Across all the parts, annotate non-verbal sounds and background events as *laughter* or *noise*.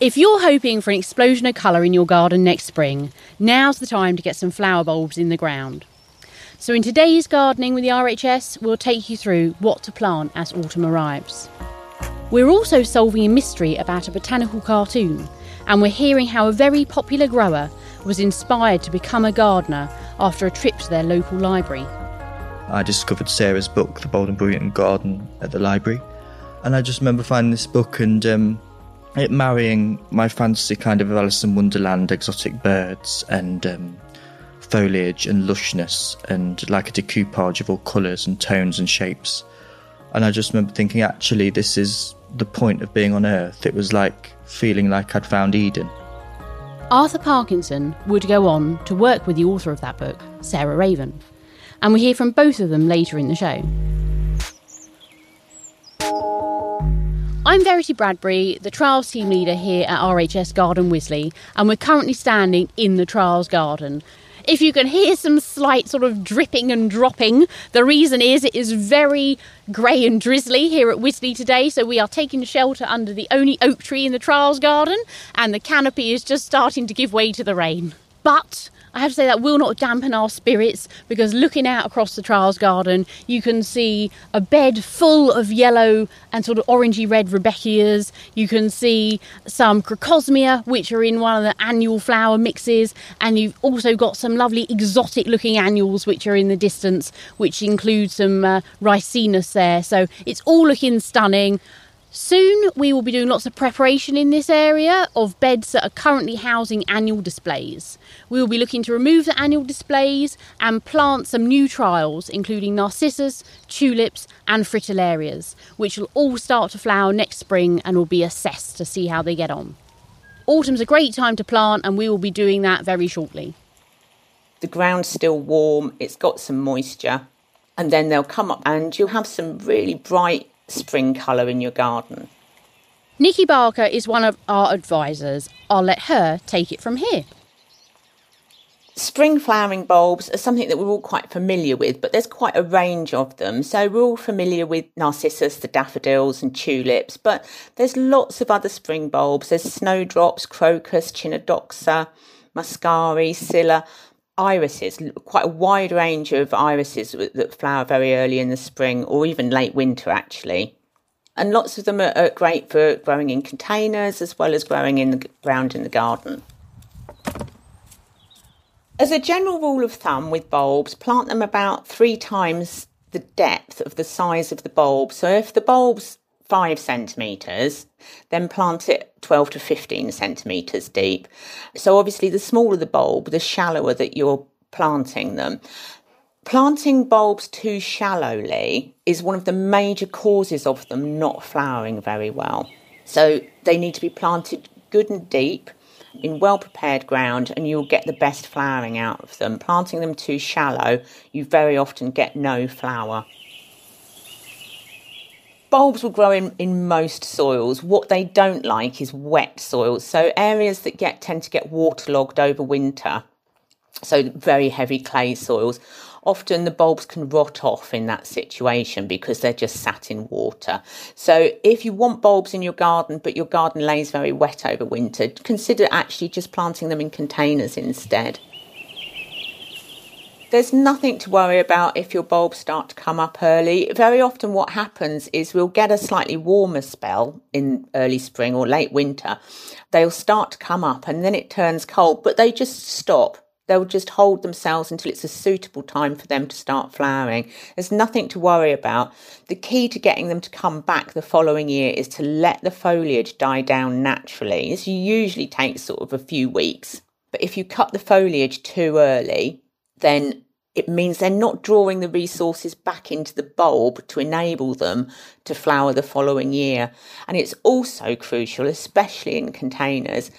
If you're hoping for an explosion of colour in your garden next spring, now's the time to get some flower bulbs in the ground. So, in today's Gardening with the RHS, we'll take you through what to plant as autumn arrives. We're also solving a mystery about a botanical cartoon, and we're hearing how a very popular grower was inspired to become a gardener after a trip to their local library. I discovered Sarah's book, The Bold and Brilliant Garden, at the library, and I just remember finding this book and um, it marrying my fantasy kind of Alice in Wonderland, exotic birds and um, foliage and lushness and like a decoupage of all colours and tones and shapes. And I just remember thinking, actually, this is the point of being on Earth. It was like feeling like I'd found Eden. Arthur Parkinson would go on to work with the author of that book, Sarah Raven, and we hear from both of them later in the show. I'm Verity Bradbury, the trials team leader here at RHS Garden Wisley, and we're currently standing in the trials garden. If you can hear some slight sort of dripping and dropping, the reason is it is very grey and drizzly here at Wisley today, so we are taking shelter under the only oak tree in the trials garden, and the canopy is just starting to give way to the rain. But I have to say that will not dampen our spirits because looking out across the Trials Garden, you can see a bed full of yellow and sort of orangey red Rudbeckias. You can see some Crocosmia, which are in one of the annual flower mixes, and you've also got some lovely exotic looking annuals which are in the distance, which include some uh, Ricinus there. So it's all looking stunning. Soon we will be doing lots of preparation in this area of beds that are currently housing annual displays. We will be looking to remove the annual displays and plant some new trials, including narcissus, tulips, and fritillarias, which will all start to flower next spring and will be assessed to see how they get on. Autumn's a great time to plant, and we will be doing that very shortly. The ground's still warm, it's got some moisture, and then they'll come up and you'll have some really bright spring colour in your garden. Nikki Barker is one of our advisors. I'll let her take it from here. Spring flowering bulbs are something that we're all quite familiar with, but there's quite a range of them. So we're all familiar with narcissus, the daffodils, and tulips, but there's lots of other spring bulbs. There's snowdrops, crocus, chionodoxa, muscari, scilla, irises, quite a wide range of irises that flower very early in the spring or even late winter, actually. And lots of them are, great for growing in containers as well as growing in the ground in the garden. As a general rule of thumb with bulbs, plant them about three times the depth of the size of the bulb. So if the bulb's five centimetres, then plant it 12 to 15 centimetres deep. So obviously, the smaller the bulb, the shallower that you're planting them. Planting bulbs too shallowly is one of the major causes of them not flowering very well. So they need to be planted good and deep in well prepared ground and you'll get the best flowering out of them. Planting them too shallow, you very often get no flower. Bulbs will grow in, in most soils. What they don't like is wet soils. So areas that get tend to get waterlogged over winter. So very heavy clay soils. Often the bulbs can rot off in that situation because they're just sat in water. So if you want bulbs in your garden, but your garden lays very wet over winter, consider actually just planting them in containers instead. There's nothing to worry about if your bulbs start to come up early. Very often, what happens is we'll get a slightly warmer spell in early spring or late winter. They'll start to come up and then it turns cold, but they just stop. They'll just hold themselves until it's a suitable time for them to start flowering. There's nothing to worry about. The key to getting them to come back the following year is to let the foliage die down naturally. This usually takes sort of a few weeks. But if you cut the foliage too early, then it means they're not drawing the resources back into the bulb to enable them to flower the following year. And it's also crucial, especially in containers,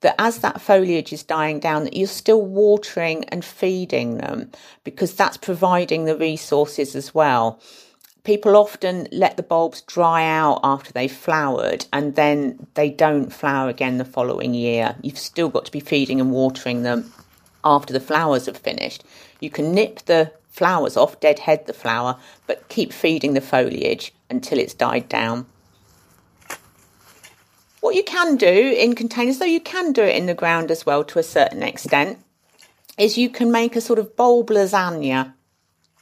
that as that foliage is dying down, that you're still watering and feeding them because that's providing the resources as well. People often let the bulbs dry out after they've flowered and then they don't flower again the following year. You've still got to be feeding and watering them after the flowers have finished. You can nip the flowers off, deadhead the flower, but keep feeding the foliage until it's died down. What you can do in containers, though you can do it in the ground as well to a certain extent, is you can make a sort of bulb lasagna.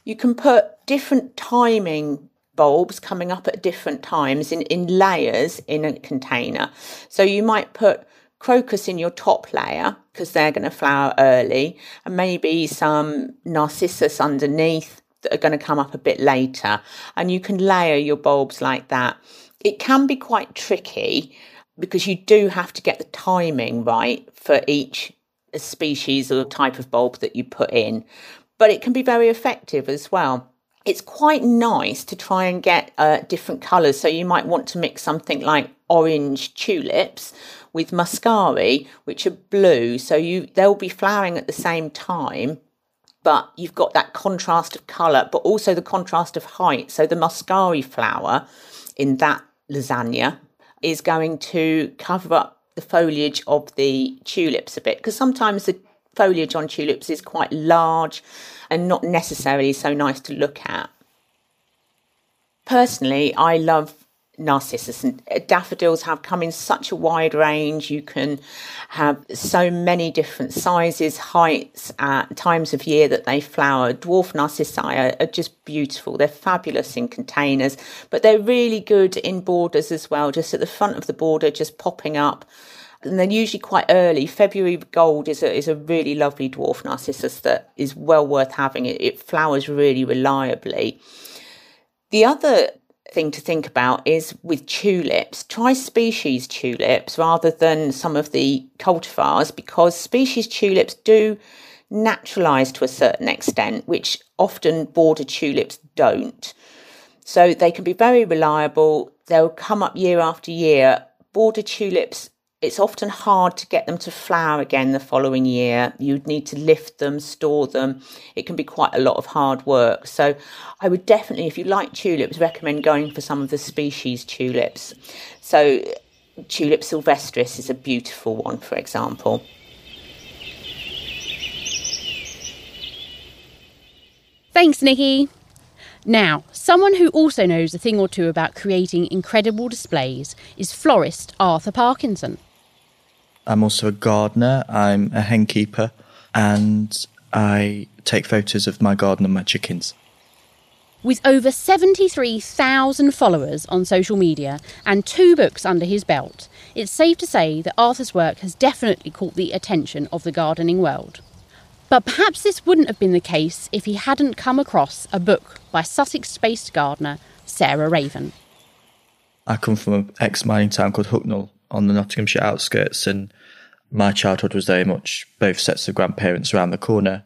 You can put different timing bulbs coming up at different times in, in layers in a container. So you might put crocus in your top layer because they're going to flower early, and maybe some narcissus underneath that are going to come up a bit later. And you can layer your bulbs like that. It can be quite tricky because you do have to get the timing right for each species or type of bulb that you put in, but it can be very effective as well. It's quite nice to try and get uh, different colours. So you might want to mix something like orange tulips with muscari, which are blue. So you they'll be flowering at the same time, but you've got that contrast of colour, but also the contrast of height. So the muscari flower in that lasagna is going to cover up the foliage of the tulips a bit because sometimes the foliage on tulips is quite large and not necessarily so nice to look at. Personally, I love narcissus and uh, daffodils have come in such a wide range you can have so many different sizes heights at times of year that they flower dwarf narcissi are, are, just beautiful they're fabulous in containers but they're really good in borders as well just at the front of the border just popping up and they're usually quite early. February gold is a, is a really lovely dwarf narcissus that is well worth having. It, it flowers really reliably. The other thing to think about is with tulips, try species tulips rather than some of the cultivars because species tulips do naturalize to a certain extent, which often border tulips don't. So they can be very reliable, they'll come up year after year. Border tulips it's often hard to get them to flower again the following year. You'd need to lift them, store them. It can be quite a lot of hard work. So, I would definitely, if you like tulips, recommend going for some of the species tulips. So, Tulip sylvestris is a beautiful one, for example. Thanks, Nikki. Now, someone who also knows a thing or two about creating incredible displays is florist Arthur Parkinson. I'm also a gardener, I'm a hen keeper, and I take photos of my garden and my chickens. With over 73,000 followers on social media and two books under his belt, it's safe to say that Arthur's work has definitely caught the attention of the gardening world. But perhaps this wouldn't have been the case if he hadn't come across a book by Sussex based gardener Sarah Raven. I come from an ex mining town called Hucknall on the Nottinghamshire outskirts, and my childhood was very much both sets of grandparents around the corner,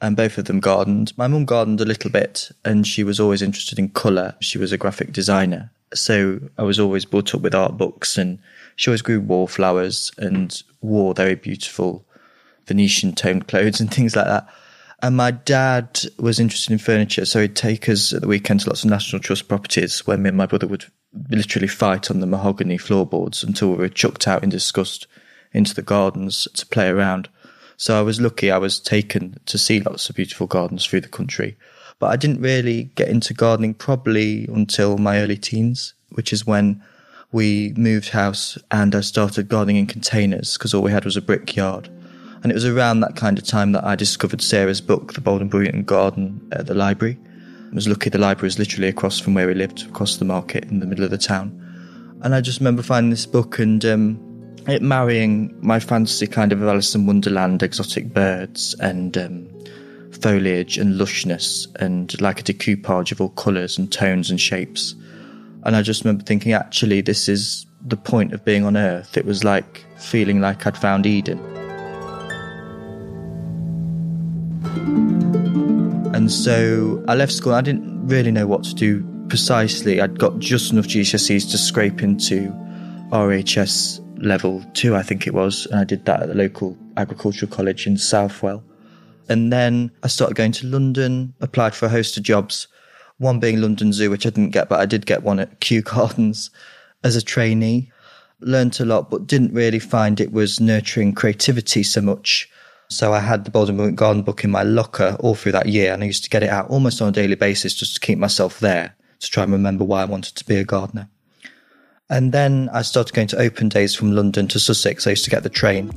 and both of them gardened. My mum gardened a little bit, and she was always interested in colour. She was a graphic designer, so I was always brought up with art books, and she always grew wallflowers and wore very beautiful Venetian toned clothes *laughs* and things like that. And my dad was interested in furniture, so he'd take us at the weekend to lots of National Trust properties where me and my brother would literally fight on the mahogany floorboards until we were chucked out in disgust into the gardens to play around. So I was lucky I was taken to see lots of beautiful gardens through the country. But I didn't really get into gardening probably until my early teens, which is when we moved house and I started gardening in containers because all we had was a brickyard. And it was around that kind of time that I discovered Sarah's book, The Bold and Brilliant Garden, at the library. Was lucky the library was literally across from where we lived, across the market in the middle of the town. And I just remember finding this book and um, it marrying my fantasy kind of Alice in Wonderland, exotic birds and um, foliage and lushness and like a decoupage of all colours and tones and shapes. And I just remember thinking, actually, this is the point of being on Earth. It was like feeling like I'd found Eden. And so I left school. I didn't really know what to do precisely. I'd got just enough GCSEs to scrape into RHS level two, I think it was. And I did that at the local agricultural college in Southwell. And then I started going to London, applied for a host of jobs, one being London Zoo, which I didn't get, but I did get one at *laughs* Kew Gardens as a trainee. Learned a lot, but didn't really find it was nurturing creativity so much. So I had the Bold Garden book in my locker all through that year, and I used to get it out almost on a daily basis just to keep myself there to try and remember why I wanted to be a gardener. And then I started going to open days from London to Sussex. I used to get the train.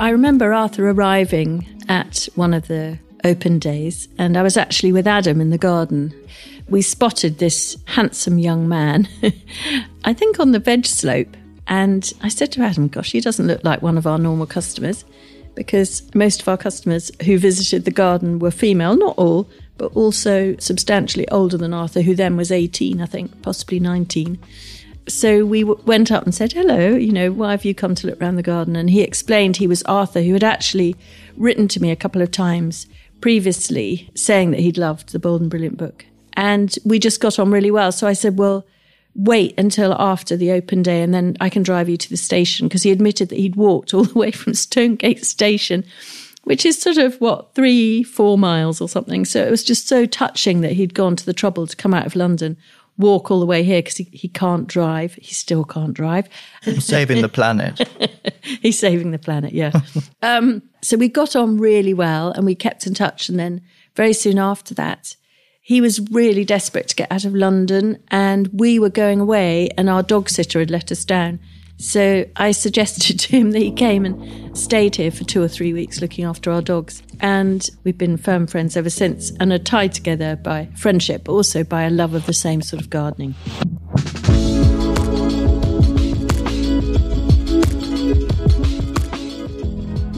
I remember Arthur arriving at one of the open days, and I was actually with Adam in the garden. We spotted this handsome young man, *laughs* I think on the veg slope, and I said to Adam, Gosh, he doesn't look like one of our normal customers because most of our customers who visited the garden were female, not all, but also substantially older than Arthur, who then was 18, I think, possibly 19 so we w- went up and said, Hello, you know, why have you come to look around the garden? And he explained he was Arthur, who had actually written to me a couple of times previously saying that he'd loved the Bold and Brilliant book. And we just got on really well. So I said, Well, wait until after the open day and then I can drive you to the station. Because he admitted that he'd walked all the way from Stonegate Station, which is sort of what, three, four miles or something. So it was just so touching that he'd gone to the trouble to come out of London walk all the way here because he, he can't drive. He still can't drive. saving the planet. *laughs* He's saving the planet, yeah. um, so we got on really well and we kept in touch. And then very soon after that, he was really desperate to get out of London and we were going away and our dog sitter had let us down. So I suggested *laughs* to him that he came and stayed here for two or three weeks looking after our dogs. And we've been firm friends ever since and are tied together by friendship, but also by a love of the same sort of gardening.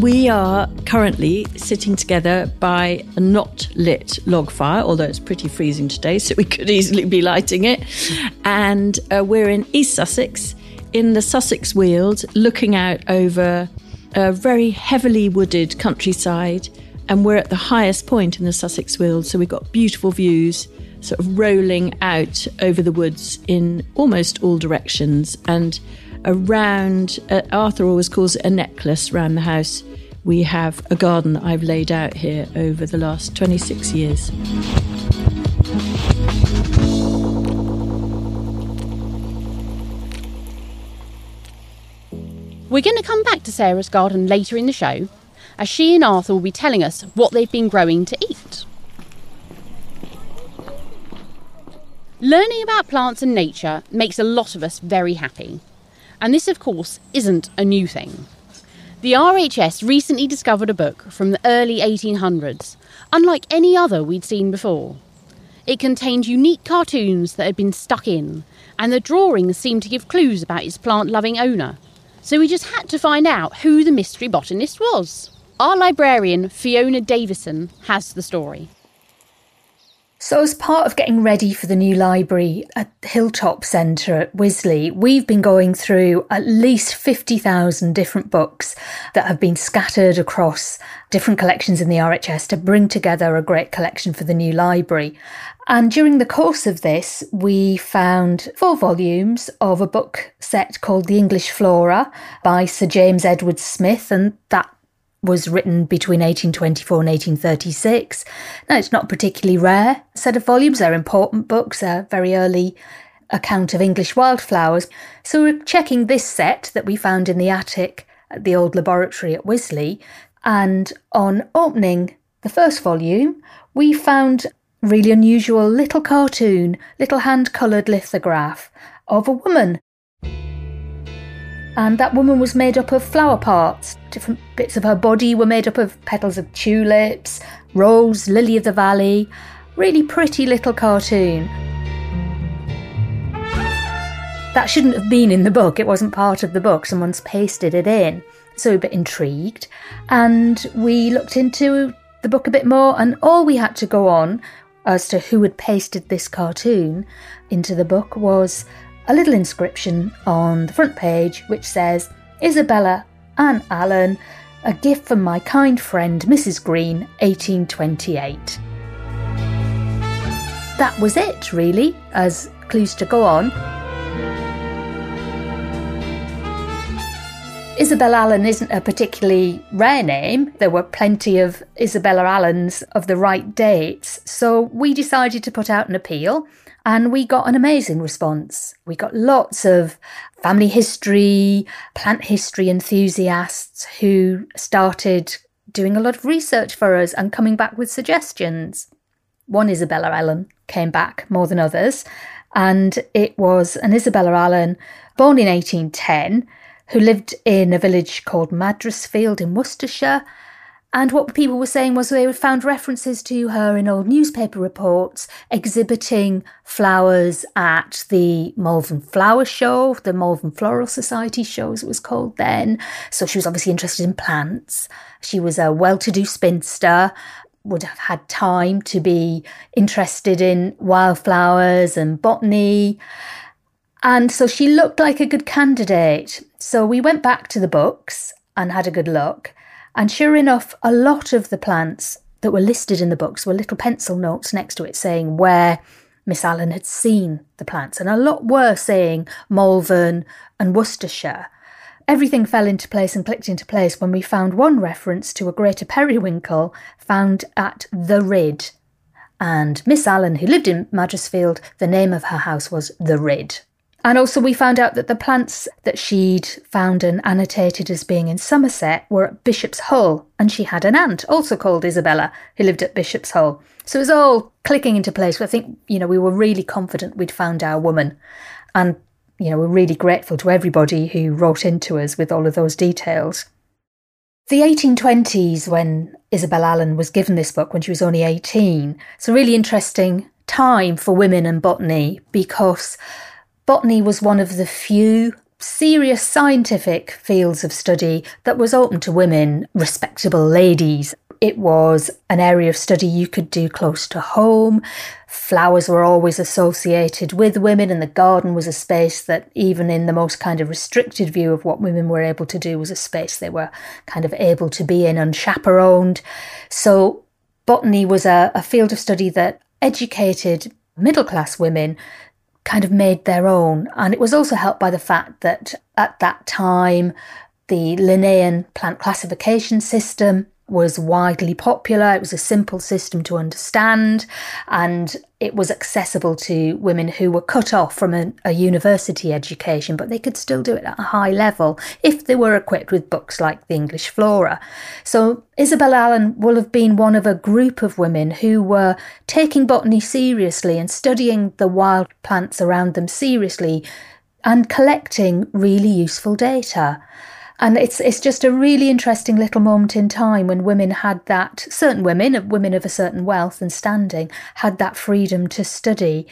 We are currently sitting together by a not lit log fire, although it's pretty freezing today, so we *laughs* could easily be lighting it. And uh, we're in East Sussex in the Sussex Weald, looking out over a very heavily wooded countryside. And we're at the highest point in the Sussex Weald, so we've got beautiful views sort of rolling out over the woods in almost all directions. And around, uh, Arthur always calls it a necklace around the house. We have a garden that I've laid out here over the last 26 years. We're going to come back to Sarah's garden later in the show, as she and Arthur will be telling us what they've been growing to eat. Learning about plants and nature makes a lot of us very happy. And this, of course, isn't a new thing. The RHS recently discovered a book from the early 1800s, unlike any other we'd seen before. It contained unique cartoons that had been stuck in, and the drawings seemed to give clues about its plant loving owner. So we just had to find out who the mystery botanist was. Our librarian, Fiona Davison, has the story. So, as part of getting ready for the new library at Hilltop Centre at Wisley, we've been going through at least 50,000 different books that have been scattered across different collections in the RHS to bring together a great collection for the new library. And during the course of this, we found four volumes of a book set called The English Flora by Sir James Edward Smith, and that was written between 1824 and 1836. Now, it's not particularly rare set of volumes. They're important books, a very early account of English wildflowers. So we're checking this set that we found in the attic at the old laboratory at Wisley. And on opening the first volume, we found really unusual little cartoon, little hand coloured lithograph of a woman And that woman was made up of flower parts. Different bits of her body were made up of petals of tulips, rose, lily of the valley. Really pretty little cartoon. That shouldn't have been in the book, it wasn't part of the book, someone's pasted it in. So a bit intrigued, and we looked into the book a bit more, and all we had to go on as to who had pasted this cartoon into the book was a little inscription on the front page which says Isabella Ann Allen, a gift from my kind friend Mrs. Green, 1828. That was it, really, as clues to go on. Isabel Allen isn't a particularly rare name. There were plenty of Isabella Allens of the right dates. So we decided to put out an appeal and we got an amazing response. We got lots of family history, plant history enthusiasts who started doing a lot of research for us and coming back with suggestions. One Isabella Allen came back more than others, and it was an Isabella Allen born in 1810 who lived in a village called Madresfield in Worcestershire. And what people were saying was they found references to her in old newspaper reports exhibiting flowers at the Malvern Flower Show, the Malvern Floral Society show, as it was called then. So she was obviously interested in plants. She was a well to do spinster, would have had time to be interested in wildflowers and botany. And so she looked like a good candidate. So we went back to the books and had a good look. And sure enough, a lot of the plants that were listed in the books were little pencil notes next to it saying where Miss Allen had seen the plants. And a lot were saying Malvern and Worcestershire. Everything fell into place and clicked into place when we found one reference to a greater periwinkle found at the Rid. And Miss Allen, who lived in Madresfield, the name of her house was the Rid. And also, we found out that the plants that she'd found and annotated as being in Somerset were at Bishop's Hull, and she had an aunt, also called Isabella, who lived at Bishop's Hull. So it was all clicking into place. I think, you know, we were really confident we'd found our woman. And, you know, we're really grateful to everybody who wrote into us with all of those details. The 1820s, when Isabel Allen was given this book when she was only 18, it's a really interesting time for women and botany because botany was one of the few serious scientific fields of study that was open to women, respectable ladies. It was an area of study you could do close to home. Flowers were always associated with women, and the garden was a space that, even in the most kind of restricted view of what women were able to do, was a space they were kind of able to be in unchaperoned. So, botany was a, a field of study that educated middle class women kind of made their own. And it was also helped by the fact that at that time, the Linnaean plant classification system was widely popular. It was a simple system to understand, and it was accessible to women who were cut off from a, a, university education, but they could still do it at a high level if they were equipped with books like the English Flora. So, Isabel Allen will have been one of a group of women who were taking botany seriously and studying the wild plants around them seriously and collecting really useful data. And it's it's just a really interesting little moment in time when women had that certain women, women of a certain wealth and standing, had that freedom to study.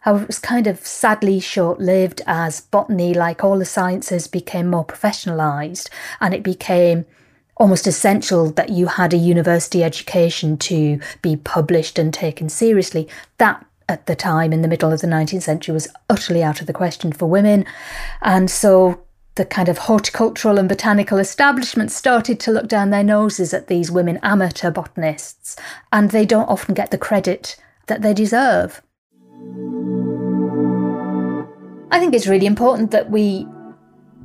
However, it was kind of sadly short lived as botany, like all the sciences, became more professionalised and it became almost essential that you had a university education to be published and taken seriously. That at the time in the middle of the 19th century was utterly out of the question for women. And so the kind of horticultural and botanical establishments started to look down their noses at these women amateur botanists, and they don't often get the credit that they deserve. I think it's really important that we,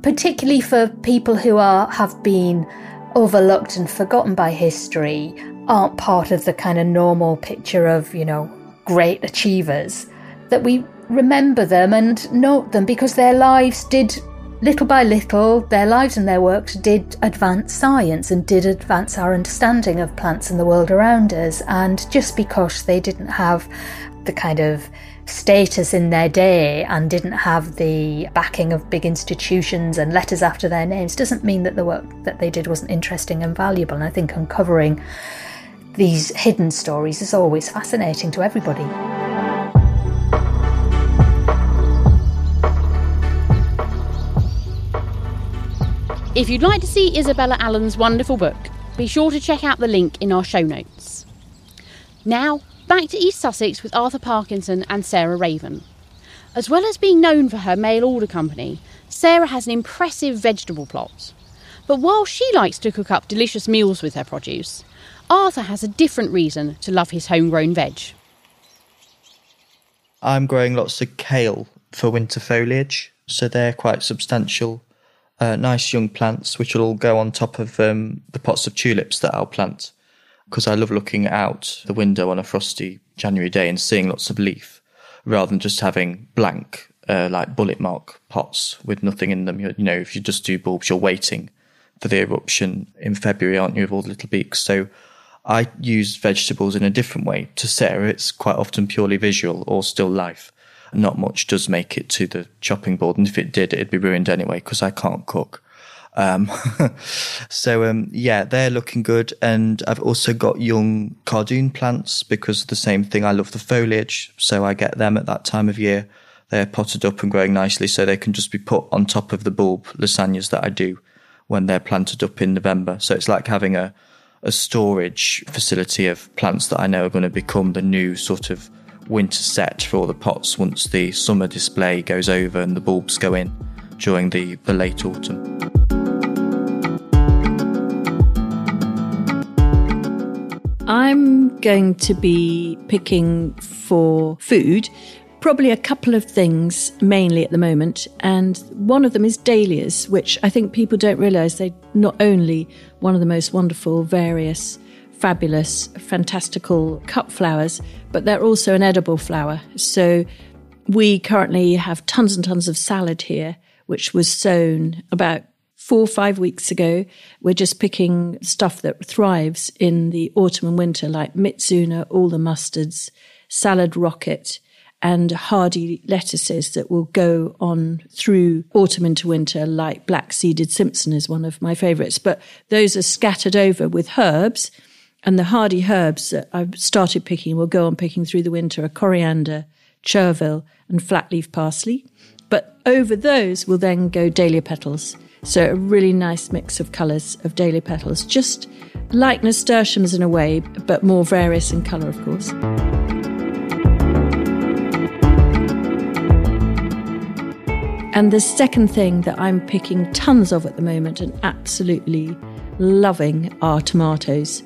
particularly for people who are have been overlooked and forgotten by history, aren't part of the kind of normal picture of, you know, great achievers, that we remember them and note them because their lives did little by little, their lives and their works did advance science and did advance our understanding of plants and the world around us. And just because they didn't have the kind of status in their day and didn't have the backing of big institutions and letters after their names doesn't mean that the work that they did wasn't interesting and valuable. And I think uncovering these hidden stories is always fascinating to everybody. If you'd like to see Isabella Allen's wonderful book, be sure to check out the link in our show notes. Now, back to East Sussex with Arthur Parkinson and Sarah Raven. As well as being known for her mail order company, Sarah has an impressive vegetable plot. But while she likes to cook up delicious meals with her produce, Arthur has a different reason to love his homegrown veg. I'm growing lots of kale for winter foliage, so they're quite substantial uh, nice young plants, which will all go on top of um, the pots of tulips that I'll plant. Because I love looking out the window on a frosty January day and seeing lots of leaf, rather than just having blank, uh, like bullet mark pots with nothing in them. you you know, if you just do bulbs, you're waiting for the eruption in February, aren't you, with all the little beaks? So I use vegetables in a different way. To Sarah, it's quite often purely visual or still life not much does make it to the chopping board. And if it did, it'd be ruined anyway because I can't cook. Um, *laughs* so, um, yeah, they're looking good. And I've also got young cardoon plants because the same thing. I love the foliage. So I get them at that time of year. They're potted up and growing nicely. So they can just be put on top of the bulb lasagnas that I do when they're planted up in November. So it's like having a, a storage facility of plants that I know are going to become the new sort of winter set for the pots once the summer display goes over and the bulbs go in during the, the late autumn. I'm going to be picking for food probably a couple of things mainly at the moment and one of them is dahlias which i think people don't realize they're not only one of the most wonderful various fabulous, fantastical cut flowers, but they're also an edible flower. So we currently have tons and tons of salad here, which was sown about four or five weeks ago. We're just picking stuff that thrives in the autumn and winter, like mizuna, all the mustards, salad rocket, and hardy lettuces that will go on through autumn into winter, like black seeded Simpson is one of my favourites. But those are scattered over with herbs and the hardy herbs that I've started picking will go on picking through the winter are coriander, chervil, and flat leaf parsley. But over those will then go dahlia petals. So a really nice mix of colours of dahlia petals, just like nasturtiums in a way, but more various in colour, of course. And the second thing that I'm picking tons of at the moment and absolutely loving are tomatoes.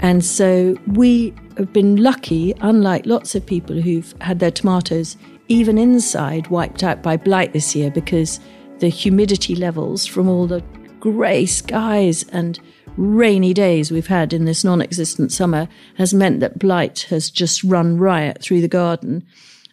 And so we have been lucky, unlike lots of people who've had their tomatoes even inside wiped out by blight this year because the humidity levels from all the grey skies and rainy days we've had in this non existent summer has meant that blight has just run riot through the garden.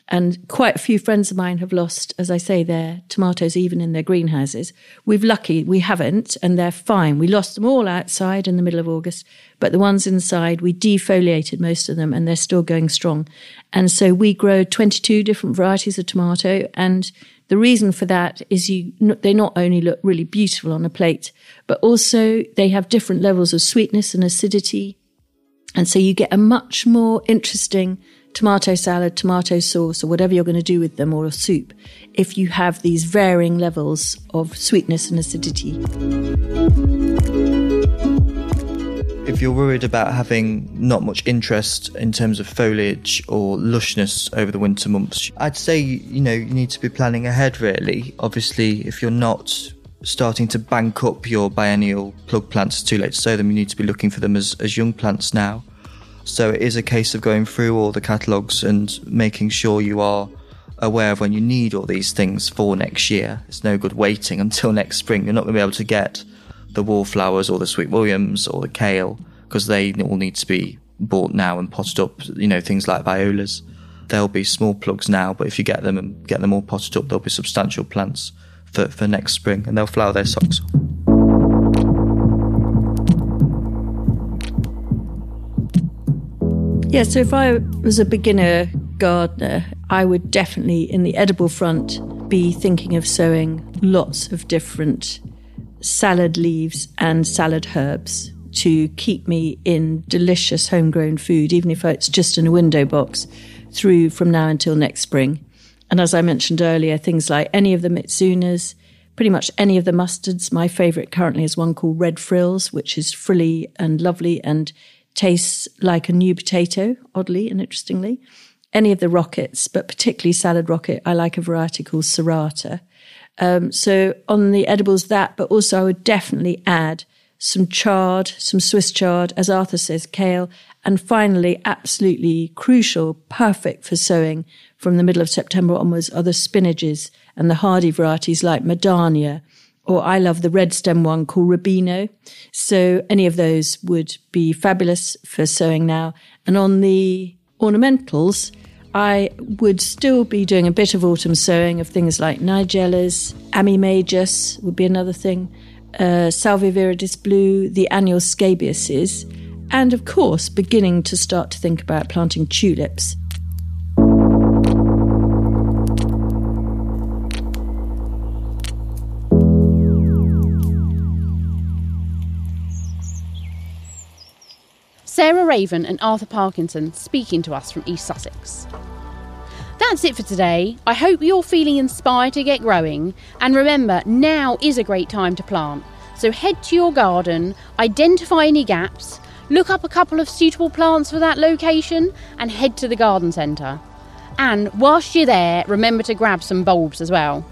And quite a few friends of mine have lost, as I say, their tomatoes even in their greenhouses. We've lucky we haven't, and they're fine. We lost them all outside in the middle of August, but the ones inside, we defoliated most of them and they're still going strong. And so we grow 22 different varieties of tomato. And the reason for that is you, they not only look really beautiful on a plate, but also they have different levels of sweetness and acidity. And so you get a much more interesting tomato salad, tomato sauce, or whatever you're going to do with them, or a soup, if you have these varying levels of sweetness and acidity. If you're worried about having not much interest in terms of foliage or lushness over the winter months, I'd say, you know, you need to be planning ahead really. Obviously, if you're not starting to bank up your biennial plug plants, it's too late to sow them, you need to be looking for them as, as young plants now. So it is a case of going through all the catalogues and making sure you are aware of when you need all these things for next year. It's no good waiting *laughs* until next spring. You're not going to be able to get the wallflowers or the sweet williams or the kale because they all need to be bought now and potted up. You know, things like violas. There'll be small plugs now, but if you get them and get them all potted up, there'll be substantial plants for, for next spring and they'll flower their socks off. Yeah, so if I was a beginner gardener, I would definitely, in the edible front, be thinking of sowing lots of different salad leaves and salad herbs to keep me in delicious homegrown food, even if it's just in a window box, through from now until next spring. And as I mentioned earlier, things like any of the mizunas, pretty much any of the mustards. My favourite currently is one called Red Frills, which is frilly and lovely and tastes like a new potato, oddly and interestingly. Any of the rockets, but particularly salad rocket, I like a variety called Serrata. Um, so on the edibles, that, but also I would definitely add some chard, some Swiss chard, as Arthur says, kale, and finally, absolutely crucial, perfect for sowing from the middle of September onwards are the spinaches and the hardy varieties like Medania, or I love the red stem one called Rubino. So any of those would be fabulous for sowing now. And on the ornamentals, I would still be doing a bit of autumn sowing of things like Nigellas, Ammi majus would be another thing, uh, Salvia viridis blue, the annual scabiouses, and of course beginning to start to think about planting tulips. Sarah Raven and Arthur Parkinson speaking to us from East Sussex. That's it for today. I hope you're feeling inspired to get growing. And remember, now is a great time to plant. So head to your garden, identify any gaps, look up a couple of suitable plants for that location, and head to the garden centre. And whilst you're there, remember to grab some bulbs as well.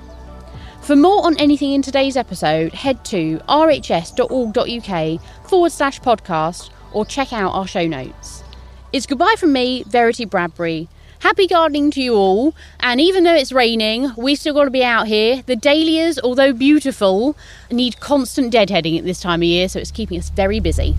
For more on anything in today's episode, head to rhs.org.uk forward slash podcast or check out our show notes. It's goodbye from me, Verity Bradbury. Happy gardening to you all, and even though it's raining, we still got to be out here. The dahlias, although beautiful, need constant deadheading at this time of year, so it's keeping us very busy.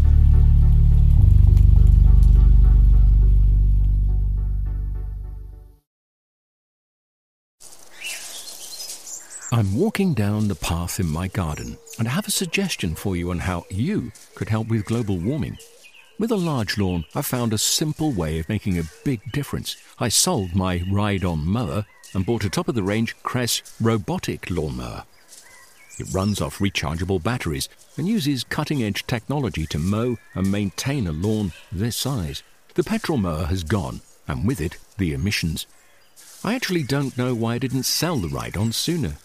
I'm walking down the path in my garden, and I have a suggestion for you on how you could help with global warming. With a large lawn, I found a simple way of making a big difference. I sold my ride on mower and bought a top of the range Kress robotic lawnmower. It runs off rechargeable batteries and uses cutting edge technology to mow and maintain a lawn this size. The petrol mower has gone, and with it, the emissions. I actually don't know why I didn't sell the ride on sooner.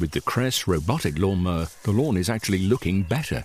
With the Kress robotic lawnmower, the lawn is actually looking better.